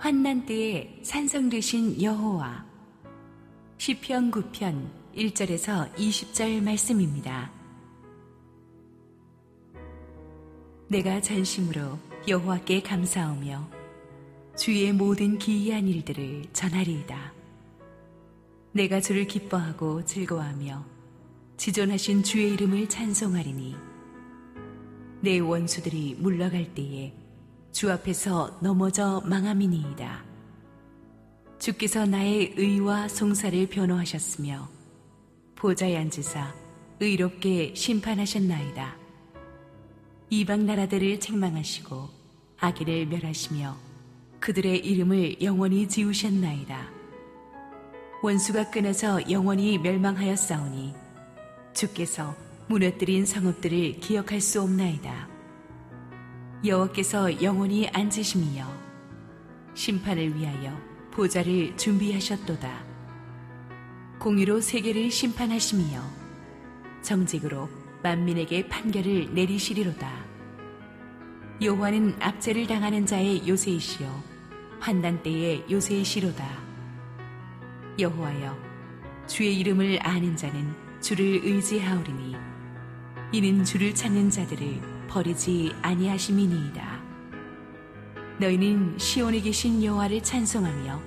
환난 때에 산성 되신 여호와 시편 9편 1절에서 20절 말씀입니다. 내가 전심으로 여호와께 감사하며 주의 모든 기이한 일들을 전하리이다. 내가 주를 기뻐하고 즐거워하며 지존하신 주의 이름을 찬송하리니 내 원수들이 물러갈 때에 주 앞에서 넘어져 망함이니이다. 주께서 나의 의와 송사를 변호하셨으며 보좌에 앉으사 의롭게 심판하셨나이다. 이방 나라들을 책망하시고 아기를 멸하시며 그들의 이름을 영원히 지우셨나이다. 원수가 끊어서 영원히 멸망하였사오니 주께서 무너뜨린 성읍들을 기억할 수 없나이다. 여호와께서 영원히 앉으심이여 심판을 위하여 보좌를 준비하셨도다. 공의로 세계를 심판하심이여 정직으로 만민에게 판결을 내리시리로다. 여호와는 압제를 당하는 자의 요새이시여 환난 때의 요새이시로다. 여호와여 주의 이름을 아는 자는 주를 의지하오리니 이는 주를 찾는 자들을 버리지 아니하심이니이다. 너희는 시온에 계신 여호와를 찬송하며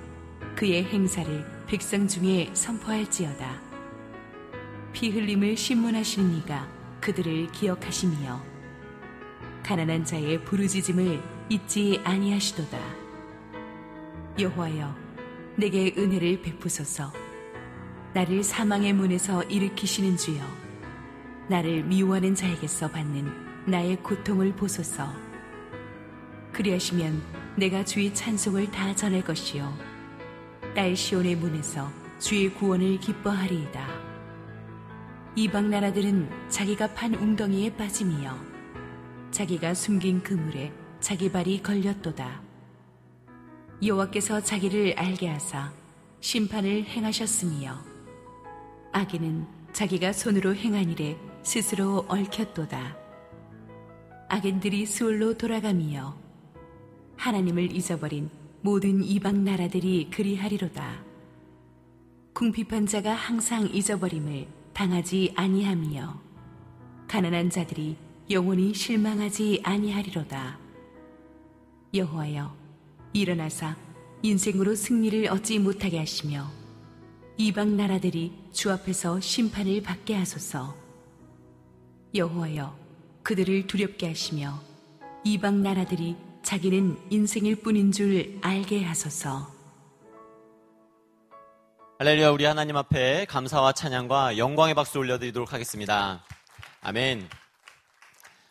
그의 행사를 백성 중에 선포할지어다. 피 흘림을 신문하시는 이가 그들을 기억하시며 가난한 자의 부르짖음을 잊지 아니하시도다. 여호와여, 내게 은혜를 베푸소서. 나를 사망의 문에서 일으키시는 주여, 나를 미워하는 자에게서 받는 나의 고통을 보소서. 그리하시면 내가 주의 찬송을 다 전할 것이요. 딸 시온의 문에서 주의 구원을 기뻐하리이다. 이방 나라들은 자기가 판 웅덩이에 빠짐이여 자기가 숨긴 그물에 자기 발이 걸렸도다. 여호와께서 자기를 알게 하사 심판을 행하셨으며 악인은 자기가 손으로 행한 일에 스스로 얽혔도다. 악인들이 수월로 돌아가며 하나님을 잊어버린 모든 이방 나라들이 그리하리로다. 궁핍한 자가 항상 잊어버림을 당하지 아니하며 가난한 자들이 영원히 실망하지 아니하리로다. 여호와여 일어나사 인생으로 승리를 얻지 못하게 하시며 이방 나라들이 주 앞에서 심판을 받게 하소서. 여호와여 그들을 두렵게 하시며 이방 나라들이 자기는 인생일 뿐인 줄 알게 하소서. 할렐루야 우리 하나님 앞에 감사와 찬양과 영광의 박수 올려드리도록 하겠습니다. 아멘.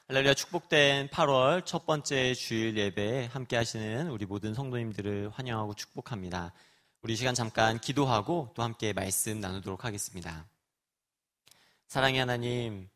할렐루야 축복된 8월 첫 번째 주일 예배에 함께 하시는 우리 모든 성도님들을 환영하고 축복합니다. 우리 시간 잠깐 기도하고 또 함께 말씀 나누도록 하겠습니다. 사랑의 하나님,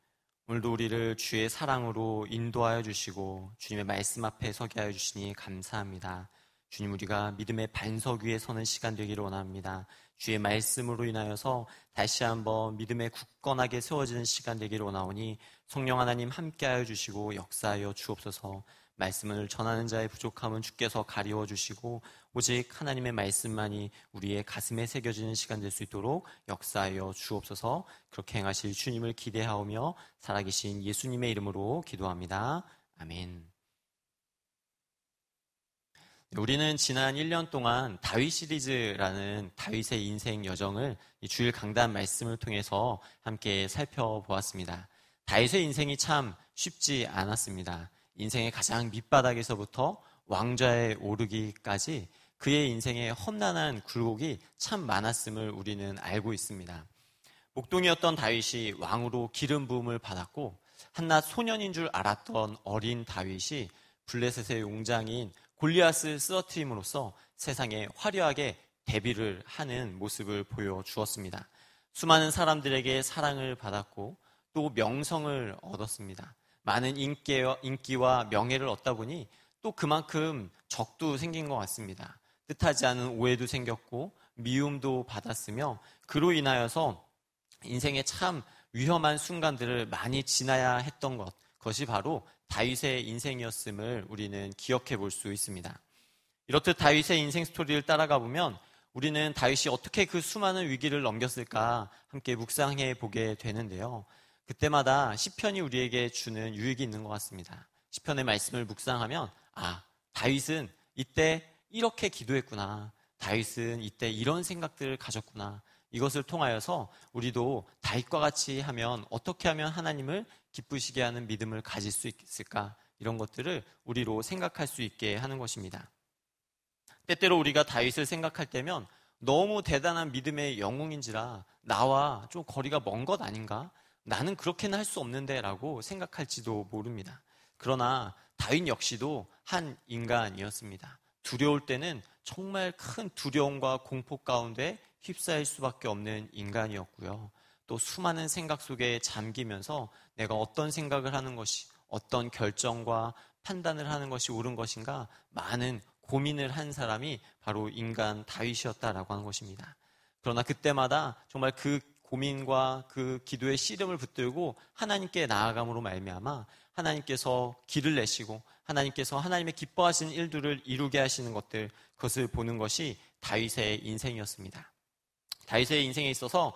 오늘도 우리를 주의 사랑으로 인도하여 주시고 주님의 말씀 앞에 서게 하여 주시니 감사합니다. 주님 우리가 믿음의 반석 위에 서는 시간 되기를 원합니다. 주의 말씀으로 인하여서 다시 한번 믿음에 굳건하게 세워지는 시간 되기를 원하오니 성령 하나님 함께하여 주시고 역사하여 주옵소서 말씀을 전하는 자의 부족함은 주께서 가리워 주시고 오직 하나님의 말씀만이 우리의 가슴에 새겨지는 시간 될 수 있도록 역사하여 주옵소서 그렇게 행하실 주님을 기대하오며 살아계신 예수님의 이름으로 기도합니다. 아멘. 우리는 지난 1년 동안 다윗 시리즈라는 다윗의 인생 여정을 주일 강단 말씀을 통해서 함께 살펴보았습니다. 다윗의 인생이 참 쉽지 않았습니다. 인생의 가장 밑바닥에서부터 왕좌에 오르기까지 그의 인생에 험난한 굴곡이 참 많았음을 우리는 알고 있습니다. 목동이었던 다윗이 왕으로 기름 부음을 받았고 한낱 소년인 줄 알았던 어린 다윗이 블레셋의 용장인 골리앗을 쓰러트림으로써 세상에 화려하게 데뷔를 하는 모습을 보여주었습니다. 수많은 사람들에게 사랑을 받았고 또 명성을 얻었습니다. 많은 인기와, 명예를 얻다 보니 또 그만큼 적도 생긴 것 같습니다. 뜻하지 않은 오해도 생겼고 미움도 받았으며 그로 인하여서 인생의 참 위험한 순간들을 많이 지나야 했던 것 그것이 바로 다윗의 인생이었음을 우리는 기억해 볼 수 있습니다. 이렇듯 다윗의 인생 스토리를 따라가 보면 우리는 다윗이 어떻게 그 수많은 위기를 넘겼을까 함께 묵상해 보게 되는데요. 그때마다 시편이 우리에게 주는 유익이 있는 것 같습니다. 시편의 말씀을 묵상하면 아 다윗은 이때 이렇게 기도했구나. 다윗은 이때 이런 생각들을 가졌구나. 이것을 통하여서 우리도 다윗과 같이 하면 어떻게 하면 하나님을 기쁘시게 하는 믿음을 가질 수 있을까? 이런 것들을 우리로 생각할 수 있게 하는 것입니다. 때때로 우리가 다윗을 생각할 때면 너무 대단한 믿음의 영웅인지라 나와 좀 거리가 먼 것 아닌가? 나는 그렇게는 할 수 없는데 라고 생각할지도 모릅니다. 그러나 다윗 역시도 한 인간이었습니다. 두려울 때는 정말 큰 두려움과 공포 가운데 휩싸일 수밖에 없는 인간이었고요. 또 수많은 생각 속에 잠기면서 내가 어떤 생각을 하는 것이 어떤 결정과 판단을 하는 것이 옳은 것인가 많은 고민을 한 사람이 바로 인간 다윗이었다라고 하는 것입니다. 그러나 그때마다 정말 그 고민과 그 기도의 씨름을 붙들고 하나님께 나아감으로 말미암아 하나님께서 길을 내시고 하나님께서 하나님의 기뻐하시는 일들을 이루게 하시는 것들 그것을 보는 것이 다윗의 인생이었습니다. 다윗의 인생에 있어서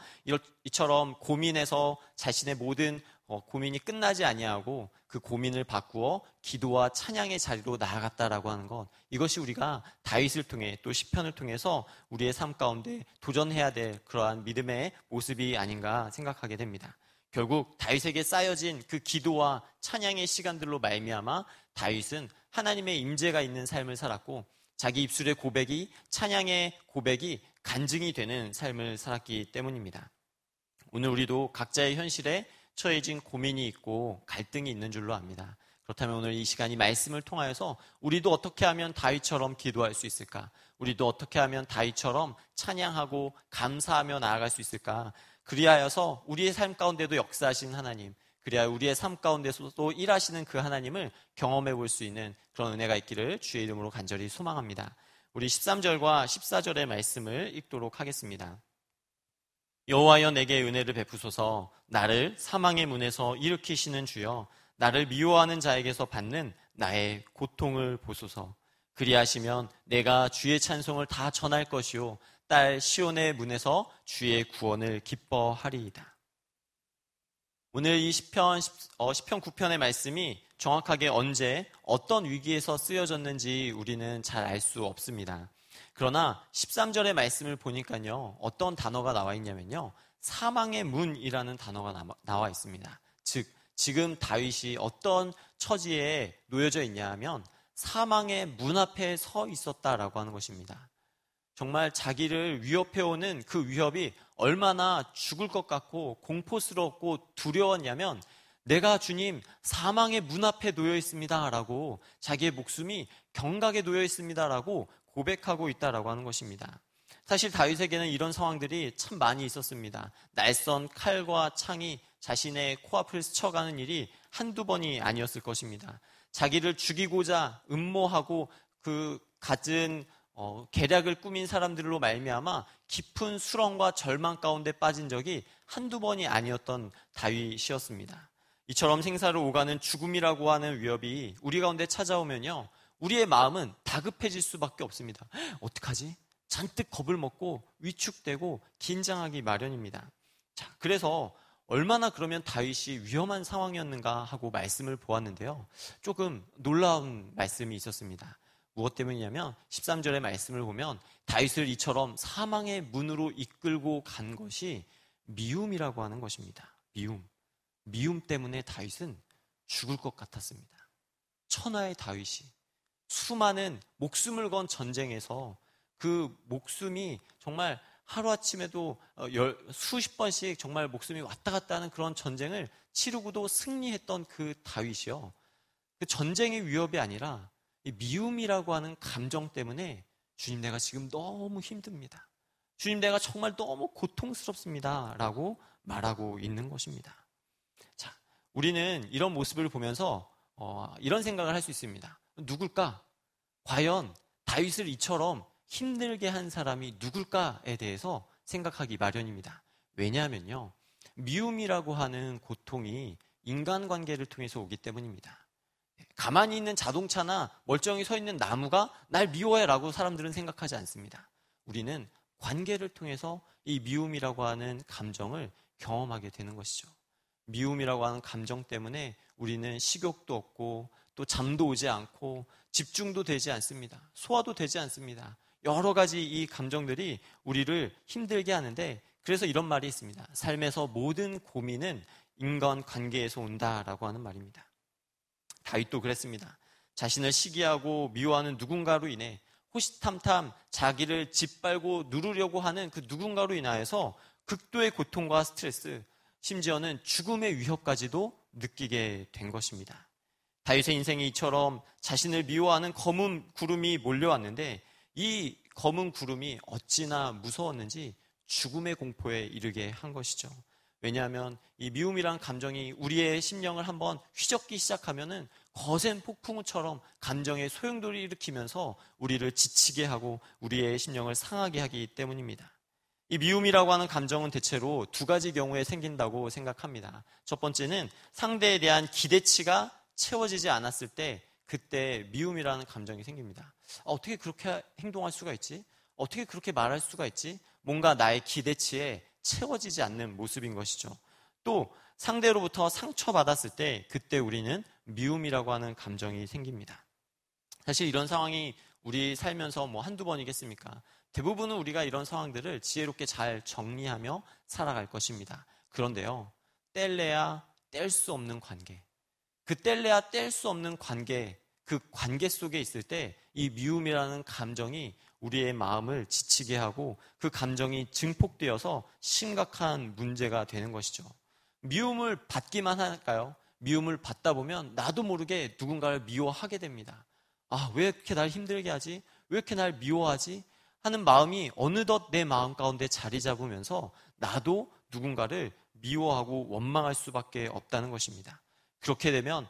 이처럼 고민해서 자신의 모든 어, 고민이 끝나지 아니하고 그 고민을 바꾸어 기도와 찬양의 자리로 나아갔다라고 하는 것 이것이 우리가 다윗을 통해 또 시편을 통해서 우리의 삶 가운데 도전해야 될 그러한 믿음의 모습이 아닌가 생각하게 됩니다. 결국 다윗에게 쌓여진 그 기도와 찬양의 시간들로 말미암아 다윗은 하나님의 임재가 있는 삶을 살았고 자기 입술의 고백이 찬양의 고백이 간증이 되는 삶을 살았기 때문입니다. 오늘 우리도 각자의 현실에 처해진 고민이 있고 갈등이 있는 줄로 압니다. 그렇다면 오늘 이 시간이 말씀을 통하여서 우리도 어떻게 하면 다윗처럼 기도할 수 있을까? 우리도 어떻게 하면 다윗처럼 찬양하고 감사하며 나아갈 수 있을까? 그리하여서 우리의 삶 가운데도 역사하신 하나님, 그래야 우리의 삶 가운데서도 일하시는 그 하나님을 경험해 볼 수 있는 그런 은혜가 있기를 주의 이름으로 간절히 소망합니다. 우리 13절과 14절의 말씀을 읽도록 하겠습니다. 여호와여 내게 은혜를 베푸소서 나를 사망의 문에서 일으키시는 주여 나를 미워하는 자에게서 받는 나의 고통을 보소서 그리하시면 내가 주의 찬송을 다 전할 것이요 딸 시온의 문에서 주의 구원을 기뻐하리이다. 오늘 이 시편 어, 시편 9편의 말씀이 정확하게 언제 어떤 위기에서 쓰여졌는지 우리는 잘 알 수 없습니다. 그러나 13절의 말씀을 보니까요. 어떤 단어가 나와 있냐면요. 사망의 문이라는 단어가 나와 있습니다. 즉 지금 다윗이 어떤 처지에 놓여져 있냐 하면 사망의 문 앞에 서 있었다라고 하는 것입니다. 정말 자기를 위협해오는 그 위협이 얼마나 죽을 것 같고 공포스럽고 두려웠냐면 내가 주님 사망의 문 앞에 놓여 있습니다라고 자기의 목숨이 경각에 놓여 있습니다라고 고백하고 있다라고 하는 것입니다. 사실 다윗에게는 이런 상황들이 참 많이 있었습니다. 날선 칼과 창이 자신의 코앞을 스쳐가는 일이 한두 번이 아니었을 것입니다. 자기를 죽이고자 음모하고 그 갖은 어, 계략을 꾸민 사람들로 말미암아 깊은 수렁과 절망 가운데 빠진 적이 한두 번이 아니었던 다윗이었습니다. 이처럼 생사를 오가는 죽음이라고 하는 위협이 우리 가운데 찾아오면요. 우리의 마음은 다급해질 수밖에 없습니다. 어떡하지? 잔뜩 겁을 먹고 위축되고 긴장하기 마련입니다. 자, 그래서 얼마나 그러면 다윗이 위험한 상황이었는가 하고 말씀을 보았는데요. 조금 놀라운 말씀이 있었습니다. 무엇 때문이냐면 13절의 말씀을 보면 다윗을 이처럼 사망의 문으로 이끌고 간 것이 미움이라고 하는 것입니다. 미움. 미움 때문에 다윗은 죽을 것 같았습니다. 천하의 다윗이 수많은 목숨을 건 전쟁에서 그 목숨이 정말 하루아침에도 어, 수십 번씩 정말 목숨이 왔다 갔다 하는 그런 전쟁을 치르고도 승리했던 그 다윗이요. 그 전쟁의 위협이 아니라 미움이라고 하는 감정 때문에 주님 내가 지금 너무 힘듭니다. 주님 내가 정말 너무 고통스럽습니다. 라고 말하고 있는 것입니다. 자, 우리는 이런 모습을 보면서 어, 이런 생각을 할 수 있습니다. 누굴까? 과연 다윗을 이처럼 힘들게 한 사람이 누굴까에 대해서 생각하기 마련입니다. 왜냐하면요. 미움이라고 하는 고통이 인간관계를 통해서 오기 때문입니다. 가만히 있는 자동차나 멀쩡히 서 있는 나무가 날 미워해라고 사람들은 생각하지 않습니다. 우리는 관계를 통해서 이 미움이라고 하는 감정을 경험하게 되는 것이죠. 미움이라고 하는 감정 때문에 우리는 식욕도 없고 또 잠도 오지 않고 집중도 되지 않습니다. 소화도 되지 않습니다. 여러 가지 이 감정들이 우리를 힘들게 하는데 그래서 이런 말이 있습니다. 삶에서 모든 고민은 인간 관계에서 온다라고 하는 말입니다. 다윗도 그랬습니다. 자신을 시기하고 미워하는 누군가로 인해 호시탐탐 자기를 짓밟고 누르려고 하는 그 누군가로 인하여서 극도의 고통과 스트레스, 심지어는 죽음의 위협까지도 느끼게 된 것입니다. 다윗의 인생이 이처럼 자신을 미워하는 검은 구름이 몰려왔는데 이 검은 구름이 어찌나 무서웠는지 죽음의 공포에 이르게 한 것이죠. 왜냐하면 이 미움이란 감정이 우리의 심령을 한번 휘젓기 시작하면은 거센 폭풍우처럼 감정의 소용돌이를 일으키면서 우리를 지치게 하고 우리의 심령을 상하게 하기 때문입니다. 이 미움이라고 하는 감정은 대체로 두 가지 경우에 생긴다고 생각합니다. 첫 번째는 상대에 대한 기대치가 채워지지 않았을 때 그때 미움이라는 감정이 생깁니다. 아, 어떻게 그렇게 행동할 수가 있지? 어떻게 그렇게 말할 수가 있지? 뭔가 나의 기대치에 채워지지 않는 모습인 것이죠. 또 상대로부터 상처받았을 때 그때 우리는 미움이라고 하는 감정이 생깁니다. 사실 이런 상황이 우리 살면서 뭐 한두 번이겠습니까? 대부분은 우리가 이런 상황들을 지혜롭게 잘 정리하며 살아갈 것입니다. 그런데요, 뗄래야 뗄 수 없는 관계. 그 뗄래야 뗄 수 없는 관계, 그 관계 속에 있을 때 이 미움이라는 감정이 우리의 마음을 지치게 하고 그 감정이 증폭되어서 심각한 문제가 되는 것이죠. 미움을 받기만 할까요? 미움을 받다 보면 나도 모르게 누군가를 미워하게 됩니다. 아, 왜 이렇게 날 힘들게 하지? 왜 이렇게 날 미워하지? 하는 마음이 어느덧 내 마음 가운데 자리 잡으면서 나도 누군가를 미워하고 원망할 수밖에 없다는 것입니다. 그렇게 되면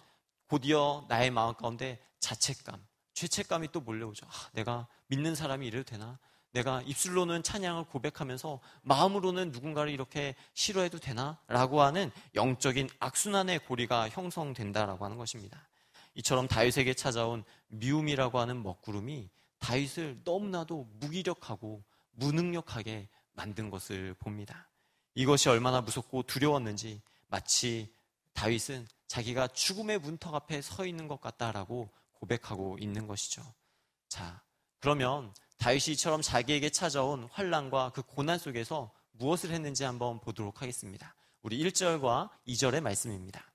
곧이어 나의 마음 가운데 자책감, 죄책감이 또 몰려오죠. 아, 내가 믿는 사람이 이래도 되나? 내가 입술로는 찬양을 고백하면서 마음으로는 누군가를 이렇게 싫어해도 되나? 라고 하는 영적인 악순환의 고리가 형성된다라고 하는 것입니다. 이처럼 다윗에게 찾아온 미움이라고 하는 먹구름이 다윗을 너무나도 무기력하고 무능력하게 만든 것을 봅니다. 이것이 얼마나 무섭고 두려웠는지 마치 다윗은 자기가 죽음의 문턱 앞에 서 있는 것 같다라고 고백하고 있는 것이죠. 자, 그러면 다윗이 이처럼 자기에게 찾아온 환란과 그 고난 속에서 무엇을 했는지 한번 보도록 하겠습니다. 우리 1절과 2절의 말씀입니다.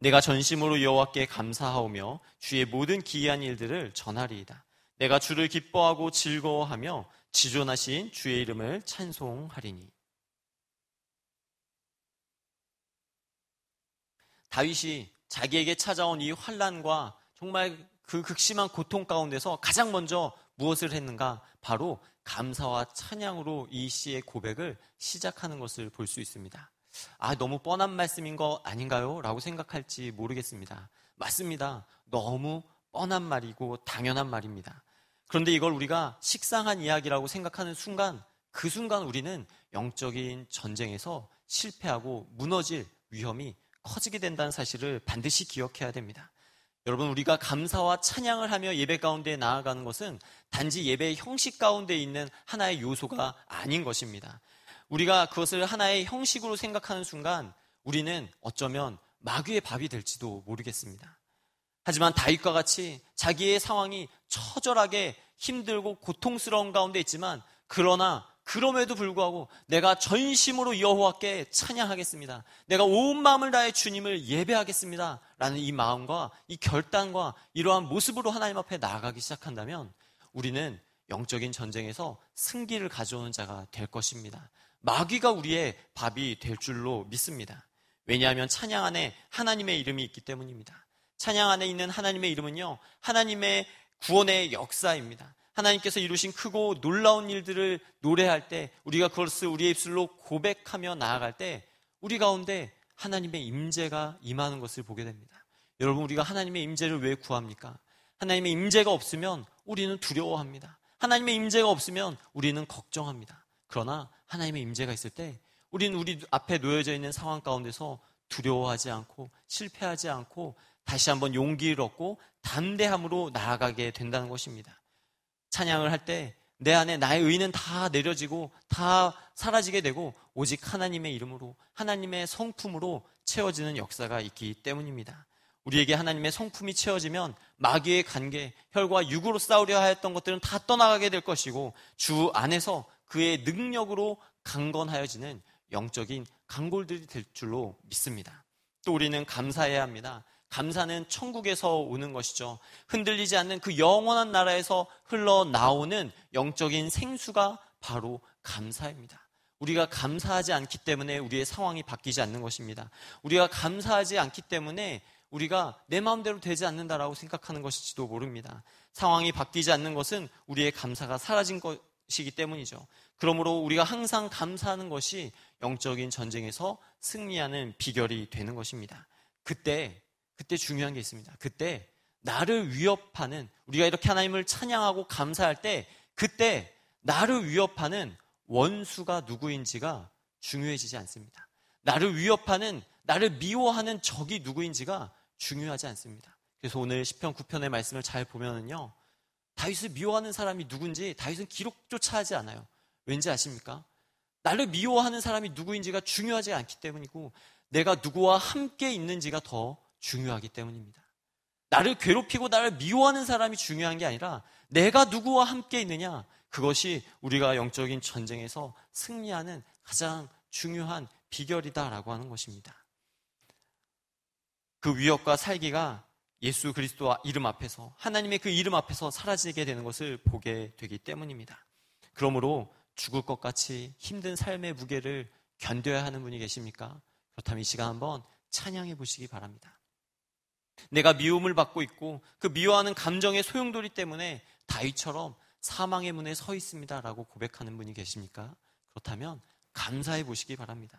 내가 전심으로 여호와께 감사하오며 주의 모든 기이한 일들을 전하리이다. 내가 주를 기뻐하고 즐거워하며 지존하신 주의 이름을 찬송하리니. 다윗이 자기에게 찾아온 이 환란과 정말 그 극심한 고통 가운데서 가장 먼저 무엇을 했는가? 바로 감사와 찬양으로 이 시의 고백을 시작하는 것을 볼 수 있습니다. 아, 너무 뻔한 말씀인 거 아닌가요? 라고 생각할지 모르겠습니다. 맞습니다. 너무 뻔한 말이고 당연한 말입니다. 그런데 이걸 우리가 식상한 이야기라고 생각하는 순간, 그 순간 우리는 영적인 전쟁에서 실패하고 무너질 위험이 커지게 된다는 사실을 반드시 기억해야 됩니다. 여러분, 우리가 감사와 찬양을 하며 예배 가운데 나아가는 것은 단지 예배의 형식 가운데 있는 하나의 요소가 아닌 것입니다. 우리가 그것을 하나의 형식으로 생각하는 순간 우리는 어쩌면 마귀의 밥이 될지도 모르겠습니다. 하지만 다윗과 같이 자기의 상황이 처절하게 힘들고 고통스러운 가운데 있지만 그러나 그럼에도 불구하고 내가 전심으로 여호와께 찬양하겠습니다. 내가 온 마음을 다해 주님을 예배하겠습니다. 라는 이 마음과 이 결단과 이러한 모습으로 하나님 앞에 나아가기 시작한다면 우리는 영적인 전쟁에서 승기를 가져오는 자가 될 것입니다. 마귀가 우리의 밥이 될 줄로 믿습니다. 왜냐하면 찬양 안에 하나님의 이름이 있기 때문입니다. 찬양 안에 있는 하나님의 이름은요, 하나님의 구원의 역사입니다. 하나님께서 이루신 크고 놀라운 일들을 노래할 때 우리가 그것을 우리의 입술로 고백하며 나아갈 때 우리 가운데 하나님의 임재가 임하는 것을 보게 됩니다. 여러분 우리가 하나님의 임재를 왜 구합니까? 하나님의 임재가 없으면 우리는 두려워합니다. 하나님의 임재가 없으면 우리는 걱정합니다. 그러나 하나님의 임재가 있을 때 우리는 우리 앞에 놓여져 있는 상황 가운데서 두려워하지 않고 실패하지 않고 다시 한번 용기를 얻고 담대함으로 나아가게 된다는 것입니다. 찬양을 할 때 내 안에 나의 의는 다 내려지고 다 사라지게 되고 오직 하나님의 이름으로 하나님의 성품으로 채워지는 역사가 있기 때문입니다. 우리에게 하나님의 성품이 채워지면 마귀의 관계, 혈과 육으로 싸우려 하였던 것들은 다 떠나가게 될 것이고 주 안에서 그의 능력으로 강건하여지는 영적인 강골들이 될 줄로 믿습니다. 또 우리는 감사해야 합니다. 감사는 천국에서 오는 것이죠. 흔들리지 않는 그 영원한 나라에서 흘러나오는 영적인 생수가 바로 감사입니다. 우리가 감사하지 않기 때문에 우리의 상황이 바뀌지 않는 것입니다. 우리가 감사하지 않기 때문에 우리가 내 마음대로 되지 않는다라고 생각하는 것일지도 모릅니다. 상황이 바뀌지 않는 것은 우리의 감사가 사라진 것이기 때문이죠. 그러므로 우리가 항상 감사하는 것이 영적인 전쟁에서 승리하는 비결이 되는 것입니다. 그때, 그때 중요한 게 있습니다. 그때 나를 위협하는, 우리가 이렇게 하나님을 찬양하고 감사할 때, 그때 나를 위협하는 원수가 누구인지가 중요해지지 않습니다. 나를 위협하는, 나를 미워하는 적이 누구인지가 중요하지 않습니다. 그래서 오늘 10편 9편의 말씀을 잘 보면은요. 다윗을 미워하는 사람이 누군지 다윗은 기록조차 하지 않아요. 왠지 아십니까? 나를 미워하는 사람이 누구인지가 중요하지 않기 때문이고 내가 누구와 함께 있는지가 더 중요하기 때문입니다. 나를 괴롭히고 나를 미워하는 사람이 중요한 게 아니라 내가 누구와 함께 있느냐 그것이 우리가 영적인 전쟁에서 승리하는 가장 중요한 비결이다라고 하는 것입니다. 그 위협과 살기가 예수 그리스도 이름 앞에서 하나님의 그 이름 앞에서 사라지게 되는 것을 보게 되기 때문입니다. 그러므로 죽을 것 같이 힘든 삶의 무게를 견뎌야 하는 분이 계십니까? 그렇다면 이 시간 한번 찬양해 보시기 바랍니다. 내가 미움을 받고 있고 그 미워하는 감정의 소용돌이 때문에 다윗처럼 사망의 문에 서 있습니다라고 고백하는 분이 계십니까? 그렇다면 감사해 보시기 바랍니다.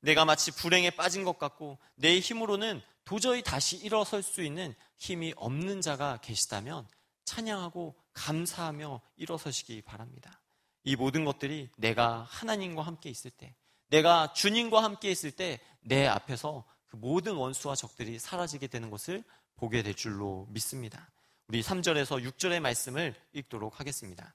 내가 마치 불행에 빠진 것 같고 내 힘으로는 도저히 다시 일어설 수 있는 힘이 없는 자가 계시다면 찬양하고 감사하며 일어서시기 바랍니다. 이 모든 것들이 내가 하나님과 함께 있을 때, 내가 주님과 함께 있을 때 내 앞에서 그 모든 원수와 적들이 사라지게 되는 것을 보게 될 줄로 믿습니다. 우리 3절에서 6절의 말씀을 읽도록 하겠습니다.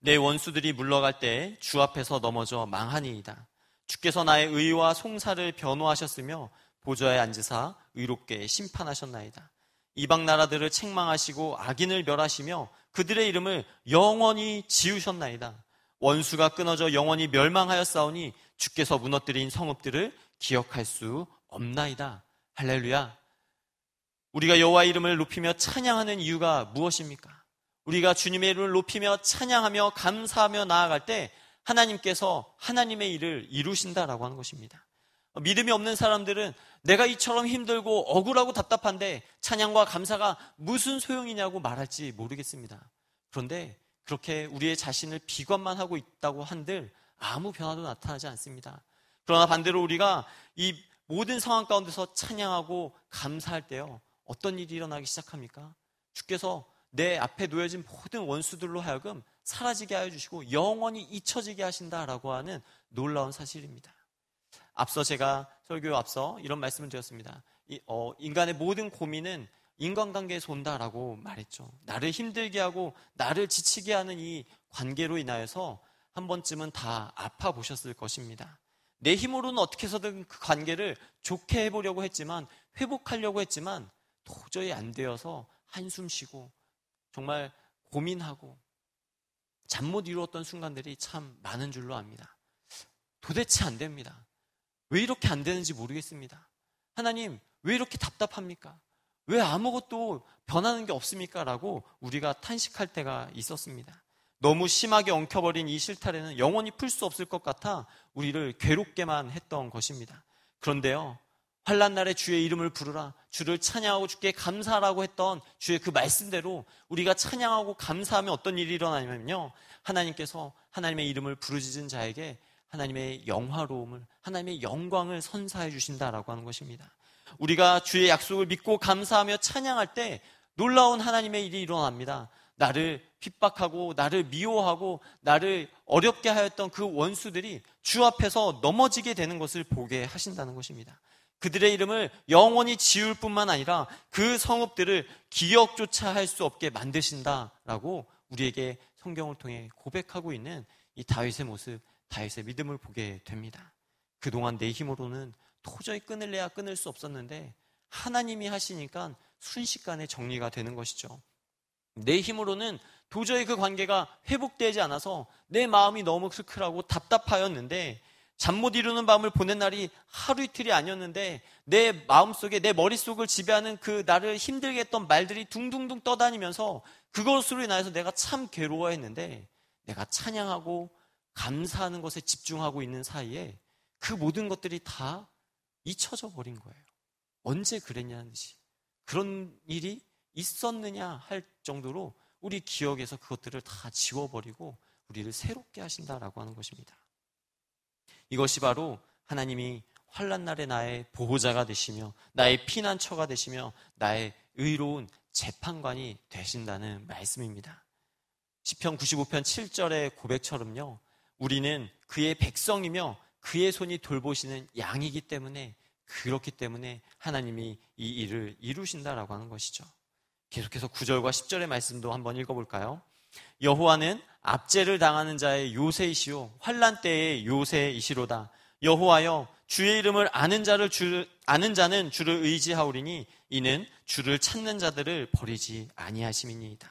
내 원수들이 물러갈 때 주 앞에서 넘어져 망하니이다. 주께서 나의 의와 송사를 변호하셨으며 보좌에 앉으사 의롭게 심판하셨나이다. 이방 나라들을 책망하시고 악인을 멸하시며 그들의 이름을 영원히 지우셨나이다. 원수가 끊어져 영원히 멸망하였사오니 주께서 무너뜨린 성읍들을 기억할 수 없나이다. 할렐루야. 우리가 여호와 이름을 높이며 찬양하는 이유가 무엇입니까? 우리가 주님의 이름을 높이며 찬양하며 감사하며 나아갈 때 하나님께서 하나님의 일을 이루신다라고 하는 것입니다. 믿음이 없는 사람들은 내가 이처럼 힘들고 억울하고 답답한데 찬양과 감사가 무슨 소용이냐고 말할지 모르겠습니다. 그런데 그렇게 우리의 자신을 비관만 하고 있다고 한들 아무 변화도 나타나지 않습니다. 그러나 반대로 우리가 이 모든 상황 가운데서 찬양하고 감사할 때요. 어떤 일이 일어나기 시작합니까? 주께서 내 앞에 놓여진 모든 원수들로 하여금 사라지게 하여 주시고 영원히 잊혀지게 하신다라고 하는 놀라운 사실입니다. 앞서 제가 설교 앞서 이런 말씀을 드렸습니다. 이, 어, 인간의 모든 고민은 인간관계에서 온다라고 말했죠. 나를 힘들게 하고 나를 지치게 하는 이 관계로 인하여서 한 번쯤은 다 아파 보셨을 것입니다. 내 힘으로는 어떻게 해서든 그 관계를 좋게 해보려고 했지만 회복하려고 했지만 도저히 안 되어서 한숨 쉬고 정말 고민하고 잠 못 이루었던 순간들이 참 많은 줄로 압니다. 도대체 안 됩니다. 왜 이렇게 안 되는지 모르겠습니다. 하나님, 왜 이렇게 답답합니까? 왜 아무것도 변하는 게 없습니까? 라고 우리가 탄식할 때가 있었습니다. 너무 심하게 엉켜버린 이 실타래는 영원히 풀 수 없을 것 같아 우리를 괴롭게만 했던 것입니다. 그런데요, 환란 날에 주의 이름을 부르라. 주를 찬양하고 주께 감사하라고 했던 주의 그 말씀대로 우리가 찬양하고 감사하면 어떤 일이 일어나냐면요. 하나님께서 하나님의 이름을 부르짖은 자에게 하나님의 영화로움을, 하나님의 영광을 선사해 주신다라고 하는 것입니다. 우리가 주의 약속을 믿고 감사하며 찬양할 때 놀라운 하나님의 일이 일어납니다. 나를 핍박하고 나를 미워하고 나를 어렵게 하였던 그 원수들이 주 앞에서 넘어지게 되는 것을 보게 하신다는 것입니다. 그들의 이름을 영원히 지울 뿐만 아니라 그 성읍들을 기억조차 할 수 없게 만드신다라고 우리에게 성경을 통해 고백하고 있는 이 다윗의 모습, 다윗의 믿음을 보게 됩니다. 그동안 내 힘으로는 도저히 끊을래야 끊을 수 없었는데 하나님이 하시니까 순식간에 정리가 되는 것이죠. 내 힘으로는 도저히 그 관계가 회복되지 않아서 내 마음이 너무 클클하고 답답하였는데 잠 못 이루는 밤을 보낸 날이 하루 이틀이 아니었는데 내 마음속에 내 머릿속을 지배하는 그 나를 힘들게 했던 말들이 둥둥둥 떠다니면서 그것으로 인하여서 내가 참 괴로워했는데 내가 찬양하고 감사하는 것에 집중하고 있는 사이에 그 모든 것들이 다 잊혀져 버린 거예요. 언제 그랬냐는 듯이. 그런 일이 있었느냐 할 정도로 우리 기억에서 그것들을 다 지워버리고 우리를 새롭게 하신다라고 하는 것입니다. 이것이 바로 하나님이 환란 날에 나의 보호자가 되시며 나의 피난처가 되시며 나의 의로운 재판관이 되신다는 말씀입니다. 시편 95편 7절의 고백처럼요. 우리는 그의 백성이며 그의 손이 돌보시는 양이기 때문에 그렇기 때문에 하나님이 이 일을 이루신다라고 하는 것이죠. 계속해서 9절과 10절의 말씀도 한번 읽어볼까요? 여호와는 압제를 당하는 자의 요새이시오 환란 때의 요새이시로다. 여호와여 주의 이름을 아는 자를 주, 아는 자는 주를 의지하오리니 이는 주를 찾는 자들을 버리지 아니하심이니이다.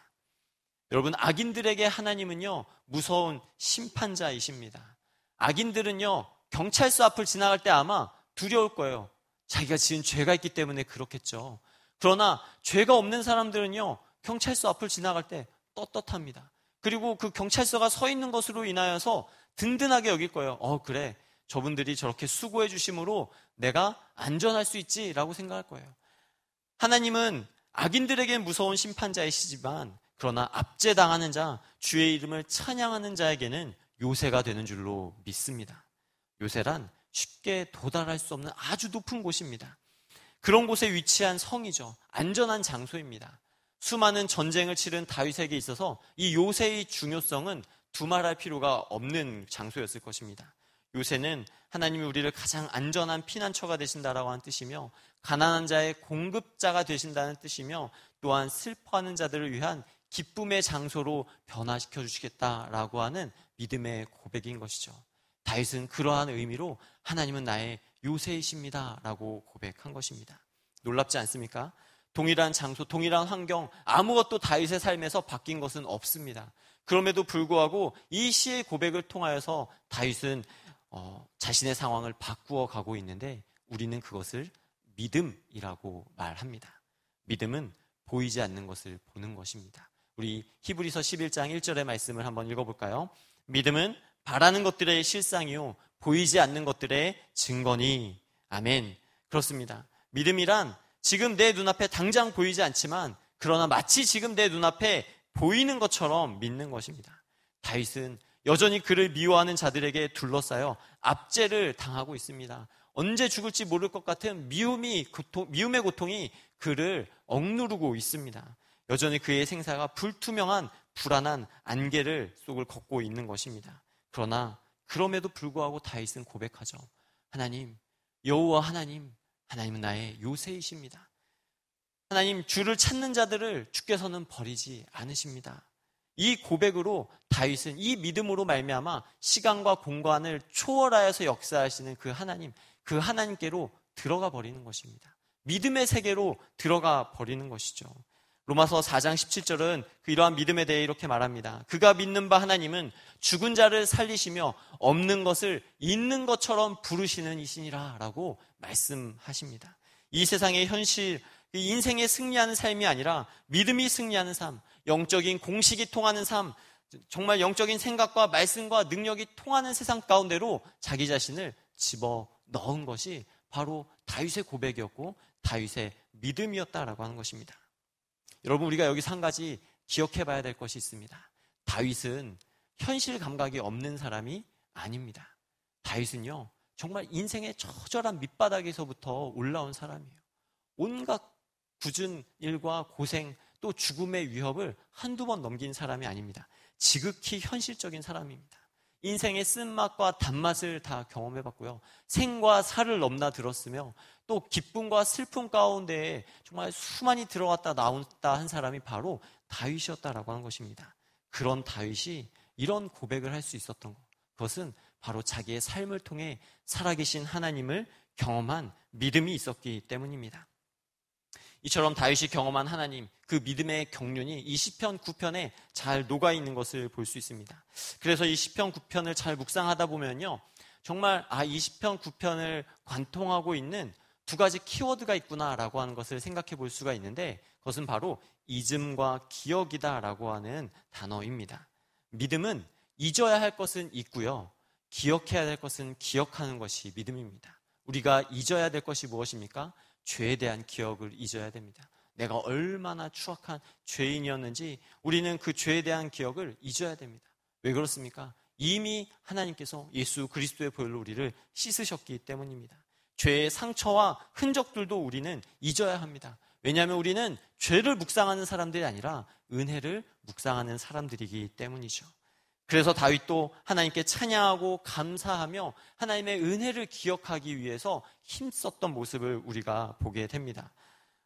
여러분 악인들에게 하나님은요 무서운 심판자이십니다. 악인들은요 경찰서 앞을 지나갈 때 아마 두려울 거예요. 자기가 지은 죄가 있기 때문에 그렇겠죠. 그러나 죄가 없는 사람들은요, 경찰서 앞을 지나갈 때 떳떳합니다. 그리고 그 경찰서가 서 있는 것으로 인하여서 든든하게 여길 거예요. 어, 그래. 저분들이 저렇게 수고해 주심으로 내가 안전할 수 있지라고 생각할 거예요. 하나님은 악인들에게 무서운 심판자이시지만 그러나 압제당하는 자, 주의 이름을 찬양하는 자에게는 요새가 되는 줄로 믿습니다. 요새란 쉽게 도달할 수 없는 아주 높은 곳입니다. 그런 곳에 위치한 성이죠. 안전한 장소입니다. 수많은 전쟁을 치른 다윗에게 있어서 이 요새의 중요성은 두말할 필요가 없는 장소였을 것입니다. 요새는 하나님이 우리를 가장 안전한 피난처가 되신다라고 하는 뜻이며 가난한 자의 공급자가 되신다는 뜻이며 또한 슬퍼하는 자들을 위한 기쁨의 장소로 변화시켜 주시겠다라고 하는 믿음의 고백인 것이죠. 다윗은 그러한 의미로 하나님은 나의 요새이십니다 라고 고백한 것입니다. 놀랍지 않습니까? 동일한 장소, 동일한 환경, 아무것도 다윗의 삶에서 바뀐 것은 없습니다. 그럼에도 불구하고 이 시의 고백을 통하여서 다윗은 어, 자신의 상황을 바꾸어 가고 있는데 우리는 그것을 믿음이라고 말합니다. 믿음은 보이지 않는 것을 보는 것입니다. 우리 히브리서 11장 1절의 말씀을 한번 읽어볼까요? 믿음은 바라는 것들의 실상이요. 보이지 않는 것들의 증거니. 아멘. 그렇습니다. 믿음이란 지금 내 눈앞에 당장 보이지 않지만 그러나 마치 지금 내 눈앞에 보이는 것처럼 믿는 것입니다. 다윗은 여전히 그를 미워하는 자들에게 둘러싸여 압제를 당하고 있습니다. 언제 죽을지 모를 것 같은 미움이 고통, 미움의 고통이 그를 억누르고 있습니다. 여전히 그의 생사가 불투명한 불안한 안개를 속을 걷고 있는 것입니다. 그러나 그럼에도 불구하고 다윗은 고백하죠. 하나님, 여호와 하나님, 하나님은 나의 요새이십니다. 하나님, 주를 찾는 자들을 주께서는 버리지 않으십니다. 이 고백으로 다윗은 이 믿음으로 말미암아 시간과 공간을 초월하여서 역사하시는 그 하나님, 그 하나님께로 들어가 버리는 것입니다. 믿음의 세계로 들어가 버리는 것이죠. 로마서 4장 17절은 그 이러한 믿음에 대해 이렇게 말합니다. 그가 믿는 바 하나님은 죽은 자를 살리시며 없는 것을 있는 것처럼 부르시는 이신이라 라고 말씀하십니다. 이 세상의 현실, 인생에 승리하는 삶이 아니라 믿음이 승리하는 삶, 영적인 공식이 통하는 삶, 정말 영적인 생각과 말씀과 능력이 통하는 세상 가운데로 자기 자신을 집어 넣은 것이 바로 다윗의 고백이었고 다윗의 믿음이었다라고 하는 것입니다. 여러분 우리가 여기서 한 가지 기억해 봐야 될 것이 있습니다. 다윗은 현실 감각이 없는 사람이 아닙니다. 다윗은요, 정말 인생의 처절한 밑바닥에서부터 올라온 사람이에요. 온갖 굳은 일과 고생 또 죽음의 위협을 한두 번 넘긴 사람이 아닙니다. 지극히 현실적인 사람입니다. 인생의 쓴맛과 단맛을 다 경험해 봤고요. 생과 살을 넘나 들었으며 또 기쁨과 슬픔 가운데 정말 수많이 들어갔다 나온다 한 사람이 바로 다윗이었다라고 하는 것입니다. 그런 다윗이 이런 고백을 할 수 있었던 것. 그것은 바로 자기의 삶을 통해 살아계신 하나님을 경험한 믿음이 있었기 때문입니다. 이처럼 다윗이 경험한 하나님, 그 믿음의 경륜이 이 시편 9편에 잘 녹아 있는 것을 볼 수 있습니다. 그래서 이 시편 9편을 잘 묵상하다 보면요. 정말 아, 이 시편 9편을 관통하고 있는 두 가지 키워드가 있구나라고 하는 것을 생각해 볼 수가 있는데 그것은 바로 잊음과 기억이다라고 하는 단어입니다. 믿음은 잊어야 할 것은 잊고요. 기억해야 될 것은 기억하는 것이 믿음입니다. 우리가 잊어야 될 것이 무엇입니까? 죄에 대한 기억을 잊어야 됩니다. 내가 얼마나 추악한 죄인이었는지 우리는 그 죄에 대한 기억을 잊어야 됩니다. 왜 그렇습니까? 이미 하나님께서 예수 그리스도의 보혈로 우리를 씻으셨기 때문입니다. 죄의 상처와 흔적들도 우리는 잊어야 합니다. 왜냐하면 우리는 죄를 묵상하는 사람들이 아니라 은혜를 묵상하는 사람들이기 때문이죠. 그래서 다윗도 하나님께 찬양하고 감사하며 하나님의 은혜를 기억하기 위해서 힘썼던 모습을 우리가 보게 됩니다.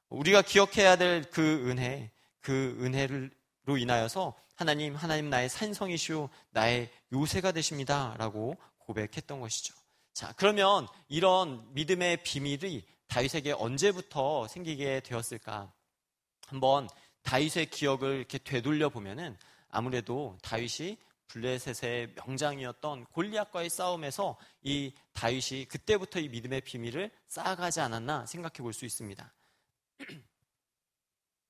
우리가 기억해야 될 그 은혜, 그 은혜로 인하여서 하나님, 하나님 나의 산성이시오, 나의 요새가 되십니다. 라고 고백했던 것이죠. 자, 그러면 이런 믿음의 비밀이 다윗에게 언제부터 생기게 되었을까? 한번 다윗의 기억을 이렇게 되돌려 보면은 아무래도 다윗이 블레셋의 명장이었던 골리앗과의 싸움에서 이 다윗이 그때부터 이 믿음의 비밀을 쌓아가지 않았나 생각해 볼 수 있습니다.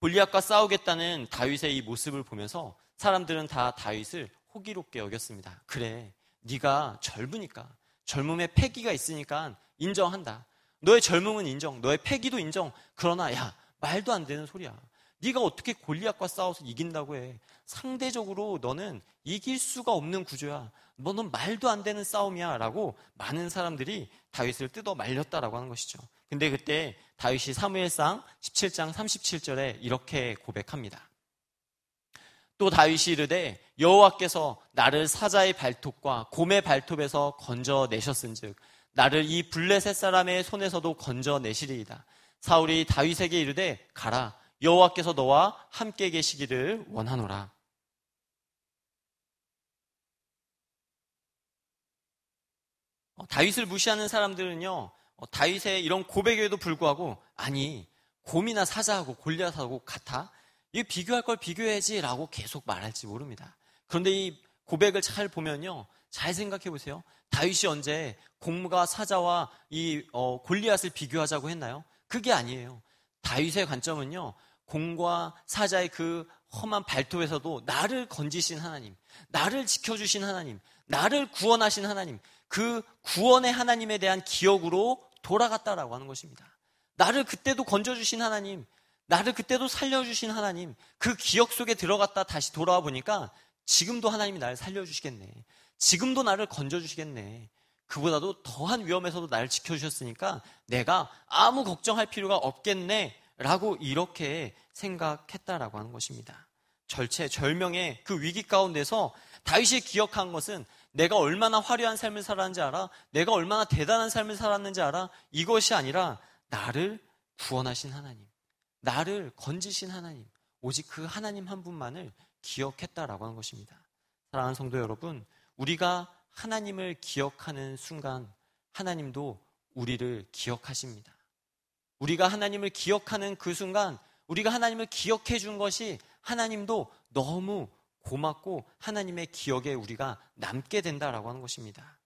골리앗과 싸우겠다는 다윗의 이 모습을 보면서 사람들은 다 다윗을 호기롭게 여겼습니다. 그래, 네가 젊으니까 젊음에 패기가 있으니까 인정한다. 너의 젊음은 인정, 너의 패기도 인정. 그러나 야 말도 안 되는 소리야. 네가 어떻게 골리앗과 싸워서 이긴다고 해? 상대적으로 너는 이길 수가 없는 구조야. 너는 말도 안 되는 싸움이야. 라고 많은 사람들이 다윗을 뜯어 말렸다라고 하는 것이죠. 근데 그때 다윗이 사무엘상 17장 37절에 이렇게 고백합니다. 또 다윗이 이르되 여호와께서 나를 사자의 발톱과 곰의 발톱에서 건져 내셨은즉 나를 이 블레셋 사람의 손에서도 건져 내시리이다. 사울이 다윗에게 이르되 가라 여호와께서 너와 함께 계시기를 원하노라. 어, 다윗을 무시하는 사람들은요, 어, 다윗의 이런 고백에도 불구하고, 아니, 곰이나 사자하고 골리앗하고 같아? 이 비교할 걸 비교해야지라고 계속 말할지 모릅니다. 그런데 이 고백을 잘 보면요, 잘 생각해 보세요. 다윗이 언제 곰과 사자와 이 어, 골리앗을 비교하자고 했나요? 그게 아니에요. 다윗의 관점은요, 곰과 사자의 그 험한 발톱에서도 나를 건지신 하나님, 나를 지켜주신 하나님, 나를 구원하신 하나님, 그 구원의 하나님에 대한 기억으로 돌아갔다라고 하는 것입니다. 나를 그때도 건져주신 하나님, 나를 그때도 살려주신 하나님, 그 기억 속에 들어갔다 다시 돌아와 보니까 지금도 하나님이 나를 살려주시겠네. 지금도 나를 건져주시겠네. 그보다도 더한 위험에서도 나를 지켜주셨으니까 내가 아무 걱정할 필요가 없겠네. 라고 이렇게 생각했다라고 하는 것입니다. 절체, 절명의 그 위기 가운데서 다윗이 기억한 것은 내가 얼마나 화려한 삶을 살았는지 알아? 내가 얼마나 대단한 삶을 살았는지 알아? 이것이 아니라 나를 구원하신 하나님, 나를 건지신 하나님, 오직 그 하나님 한 분만을 기억했다라고 하는 것입니다. 사랑하는 성도 여러분, 우리가 하나님을 기억하는 순간 하나님도 우리를 기억하십니다. 우리가 하나님을 기억하는 그 순간 우리가 하나님을 기억해 준 것이 하나님도 너무 고맙고 하나님의 기억에 우리가 남게 된다라고 하는 것입니다.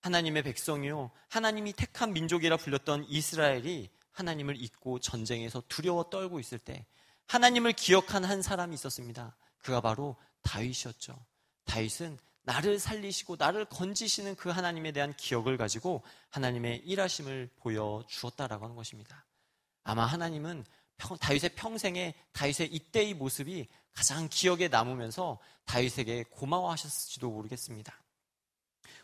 하나님의 백성이요. 하나님이 택한 민족이라 불렸던 이스라엘이 하나님을 잊고 전쟁에서 두려워 떨고 있을 때 하나님을 기억한 한 사람이 있었습니다. 그가 바로 다윗이었죠. 다윗은 나를 살리시고 나를 건지시는 그 하나님에 대한 기억을 가지고 하나님의 일하심을 보여 주었다라고 하는 것입니다. 아마 하나님은 다윗의 평생에 다윗의 이때의 모습이 가장 기억에 남으면서 다윗에게 고마워하셨을지도 모르겠습니다.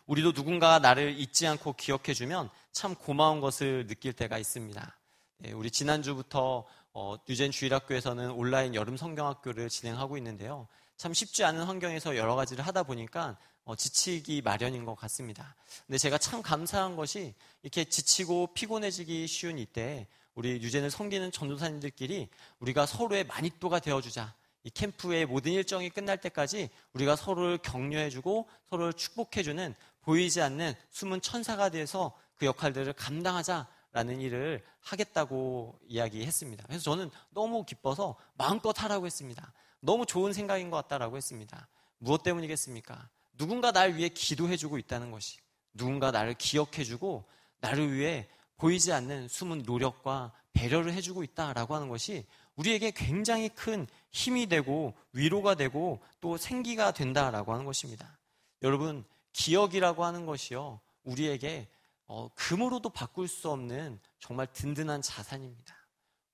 우리도 누군가가 나를 잊지 않고 기억해주면 참 고마운 것을 느낄 때가 있습니다. 네, 우리 지난주부터 어, 뉴젠 주일학교에서는 온라인 여름 성경학교를 진행하고 있는데요. 참 쉽지 않은 환경에서 여러 가지를 하다 보니까 어, 지치기 마련인 것 같습니다. 근데 제가 참 감사한 것이 이렇게 지치고 피곤해지기 쉬운 이때 우리 유재는 성기는 전도사님들끼리 우리가 서로의 마니또가 되어주자. 이 캠프의 모든 일정이 끝날 때까지 우리가 서로를 격려해주고 서로를 축복해주는 보이지 않는 숨은 천사가 돼서 그 역할들을 감당하자 라는 일을 하겠다고 이야기했습니다. 그래서 저는 너무 기뻐서 마음껏 하라고 했습니다. 너무 좋은 생각인 것 같다라고 했습니다. 무엇 때문이겠습니까? 누군가 날 위해 기도해주고 있다는 것이 누군가 나를 기억해주고 나를 위해 보이지 않는 숨은 노력과 배려를 해주고 있다라고 하는 것이 우리에게 굉장히 큰 힘이 되고 위로가 되고 또 생기가 된다라고 하는 것입니다. 여러분, 기억이라고 하는 것이요. 우리에게 어, 금으로도 바꿀 수 없는 정말 든든한 자산입니다.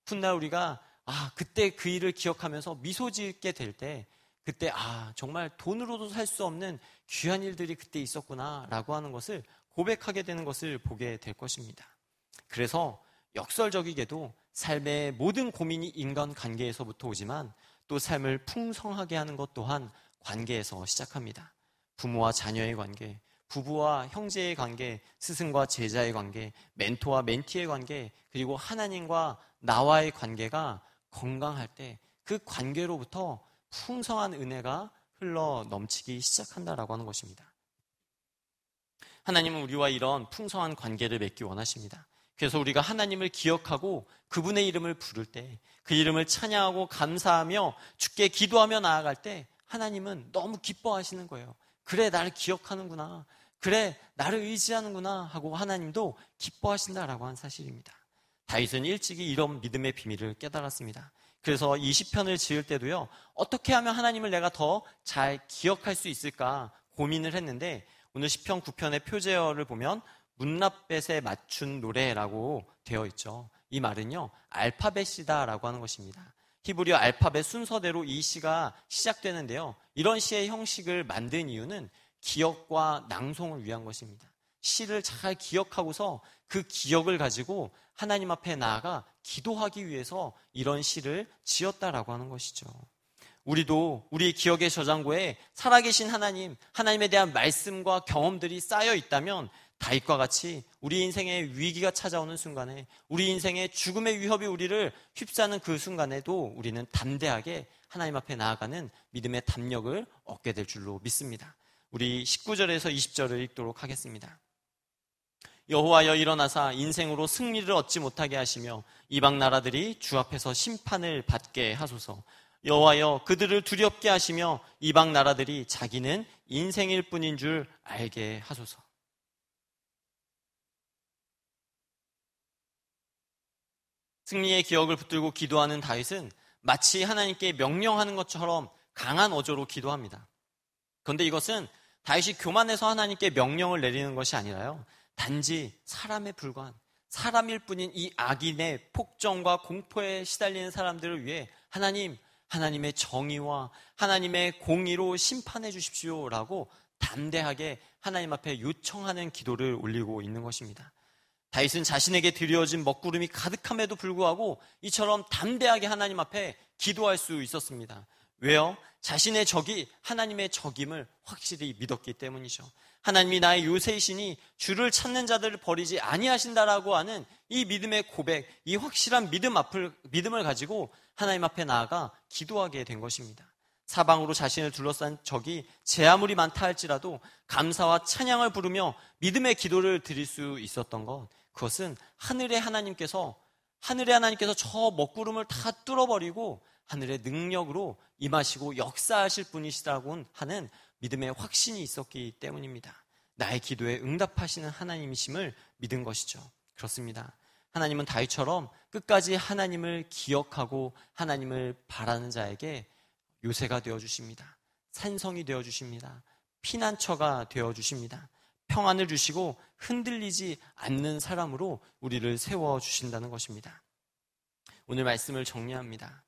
훗날 우리가 아, 그때 그 일을 기억하면서 미소 짓게 될 때, 그때 아, 정말 돈으로도 살 수 없는 귀한 일들이 그때 있었구나라고 하는 것을 고백하게 되는 것을 보게 될 것입니다. 그래서 역설적이게도 삶의 모든 고민이 인간 관계에서부터 오지만 또 삶을 풍성하게 하는 것 또한 관계에서 시작합니다. 부모와 자녀의 관계, 부부와 형제의 관계, 스승과 제자의 관계, 멘토와 멘티의 관계, 그리고 하나님과 나와의 관계가 건강할 때 그 관계로부터 풍성한 은혜가 흘러 넘치기 시작한다라고 하는 것입니다. 하나님은 우리와 이런 풍성한 관계를 맺기 원하십니다. 그래서 우리가 하나님을 기억하고 그분의 이름을 부를 때, 그 이름을 찬양하고 감사하며 주께 기도하며 나아갈 때 하나님은 너무 기뻐하시는 거예요. 그래, 나를 기억하는구나. 그래, 나를 의지하는구나. 하고 하나님도 기뻐하신다라고 하는 사실입니다. 다윗은 일찍이 이런 믿음의 비밀을 깨달았습니다. 그래서 20편을 지을 때도요, 어떻게 하면 하나님을 내가 더 잘 기억할 수 있을까 고민을 했는데, 오늘 10편 9편의 표제어를 보면 문라벳에 맞춘 노래라고 되어 있죠. 이 말은요, 알파벳이다라고 하는 것입니다. 히브리어 알파벳 순서대로 이 시가 시작되는데요. 이런 시의 형식을 만든 이유는 기억과 낭송을 위한 것입니다. 시를 잘 기억하고서 그 기억을 가지고 하나님 앞에 나아가 기도하기 위해서 이런 시를 지었다라고 하는 것이죠. 우리도 우리 기억의 저장고에 살아계신 하나님, 하나님에 대한 말씀과 경험들이 쌓여 있다면 다윗과 같이 우리 인생에 위기가 찾아오는 순간에 우리 인생의 죽음의 위협이 우리를 휩싸는 그 순간에도 우리는 담대하게 하나님 앞에 나아가는 믿음의 담력을 얻게 될 줄로 믿습니다. 우리 19절에서 20절을 읽도록 하겠습니다. 여호와여 일어나사 인생으로 승리를 얻지 못하게 하시며 이방 나라들이 주 앞에서 심판을 받게 하소서. 여호와여 그들을 두렵게 하시며 이방 나라들이 자기는 인생일 뿐인 줄 알게 하소서. 승리의 기억을 붙들고 기도하는 다윗은 마치 하나님께 명령하는 것처럼 강한 어조로 기도합니다. 그런데 이것은 다윗이 교만해서 하나님께 명령을 내리는 것이 아니라요. 단지 사람에 불과한 사람일 뿐인 이 악인의 폭정과 공포에 시달리는 사람들을 위해 하나님, 하나님의 정의와 하나님의 공의로 심판해 주십시오 라고 담대하게 하나님 앞에 요청하는 기도를 올리고 있는 것입니다. 다윗은 자신에게 드려진 먹구름이 가득함에도 불구하고 이처럼 담대하게 하나님 앞에 기도할 수 있었습니다. 왜요? 자신의 적이 하나님의 적임을 확실히 믿었기 때문이죠. 하나님이 나의 요새이시니 주를 찾는 자들을 버리지 아니하신다라고 하는 이 믿음의 고백, 이 확실한 믿음 앞을 믿음을 가지고 하나님 앞에 나아가 기도하게 된 것입니다. 사방으로 자신을 둘러싼 적이 제 아무리 많다 할지라도 감사와 찬양을 부르며 믿음의 기도를 드릴 수 있었던 것, 그것은 하늘의 하나님께서 하늘의 하나님께서 저 먹구름을 다 뚫어버리고 하늘의 능력으로 임하시고 역사하실 분이시다고 하는 믿음의 확신이 있었기 때문입니다. 나의 기도에 응답하시는 하나님이심을 믿은 것이죠. 그렇습니다. 하나님은 다윗처럼 끝까지 하나님을 기억하고 하나님을 바라는 자에게 요새가 되어 주십니다. 산성이 되어 주십니다. 피난처가 되어 주십니다. 평안을 주시고 흔들리지 않는 사람으로 우리를 세워 주신다는 것입니다. 오늘 말씀을 정리합니다.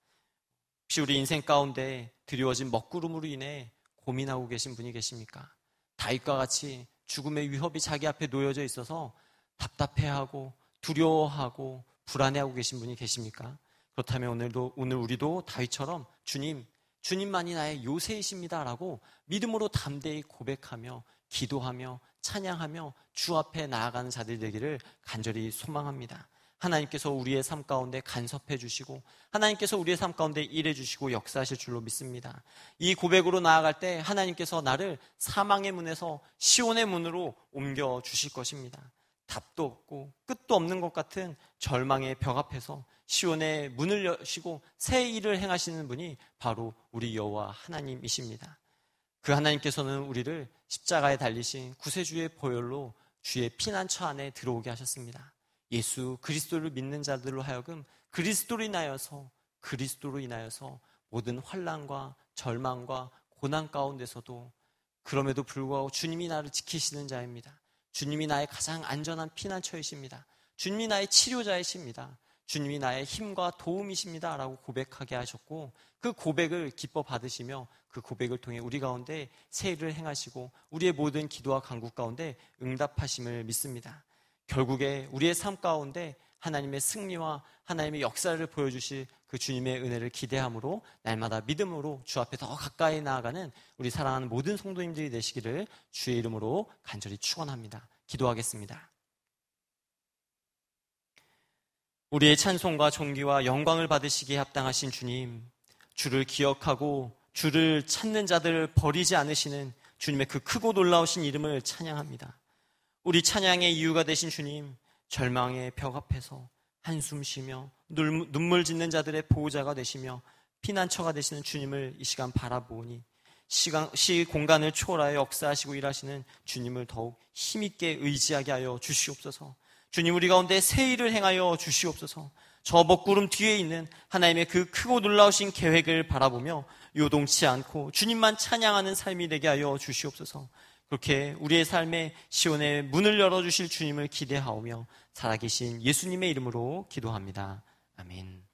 혹시 우리 인생 가운데 드리워진 먹구름으로 인해 고민하고 계신 분이 계십니까? 다윗과 같이 죽음의 위협이 자기 앞에 놓여져 있어서 답답해하고 두려워하고 불안해하고 계신 분이 계십니까? 그렇다면 오늘도 오늘 우리도 다윗처럼 주님 주님만이 나의 요새이십니다라고 믿음으로 담대히 고백하며 기도하며 찬양하며 주 앞에 나아가는 자들 되기를 간절히 소망합니다. 하나님께서 우리의 삶 가운데 간섭해 주시고 하나님께서 우리의 삶 가운데 일해 주시고 역사하실 줄로 믿습니다. 이 고백으로 나아갈 때 하나님께서 나를 사망의 문에서 시온의 문으로 옮겨 주실 것입니다. 답도 없고 끝도 없는 것 같은 절망의 벽 앞에서 시온의 문을 여시고 새 일을 행하시는 분이 바로 우리 여호와 하나님이십니다. 그 하나님께서는 우리를 십자가에 달리신 구세주의 보혈로 주의 피난처 안에 들어오게 하셨습니다. 예수 그리스도를 믿는 자들로 하여금 그리스도로 인하여서 그리스도로 인하여서 모든 환란과 절망과 고난 가운데서도 그럼에도 불구하고 주님이 나를 지키시는 자입니다. 주님이 나의 가장 안전한 피난처이십니다. 주님이 나의 치료자이십니다. 주님이 나의 힘과 도움이십니다. 라고 고백하게 하셨고 그 고백을 기뻐 받으시며 그 고백을 통해 우리 가운데 새 일을 행하시고 우리의 모든 기도와 간국 가운데 응답하심을 믿습니다. 결국에 우리의 삶 가운데 하나님의 승리와 하나님의 역사를 보여주실 그 주님의 은혜를 기대함으로 날마다 믿음으로 주 앞에 더 가까이 나아가는 우리 사랑하는 모든 성도님들이 되시기를 주의 이름으로 간절히 축원합니다. 기도하겠습니다. 우리의 찬송과 존귀와 영광을 받으시기에 합당하신 주님, 주를 기억하고 주를 찾는 자들을 버리지 않으시는 주님의 그 크고 놀라우신 이름을 찬양합니다. 우리 찬양의 이유가 되신 주님, 절망의 벽 앞에서 한숨 쉬며 눈물 짓는 자들의 보호자가 되시며 피난처가 되시는 주님을 이 시간 바라보니 시간, 시 공간을 초월하여 역사하시고 일하시는 주님을 더욱 힘있게 의지하게 하여 주시옵소서. 주님 우리 가운데 새 일을 행하여 주시옵소서. 저 먹구름 뒤에 있는 하나님의 그 크고 놀라우신 계획을 바라보며 요동치 않고 주님만 찬양하는 삶이 되게 하여 주시옵소서. 그렇게 우리의 삶에 시온의 문을 열어주실 주님을 기대하오며 살아계신 예수님의 이름으로 기도합니다. 아멘.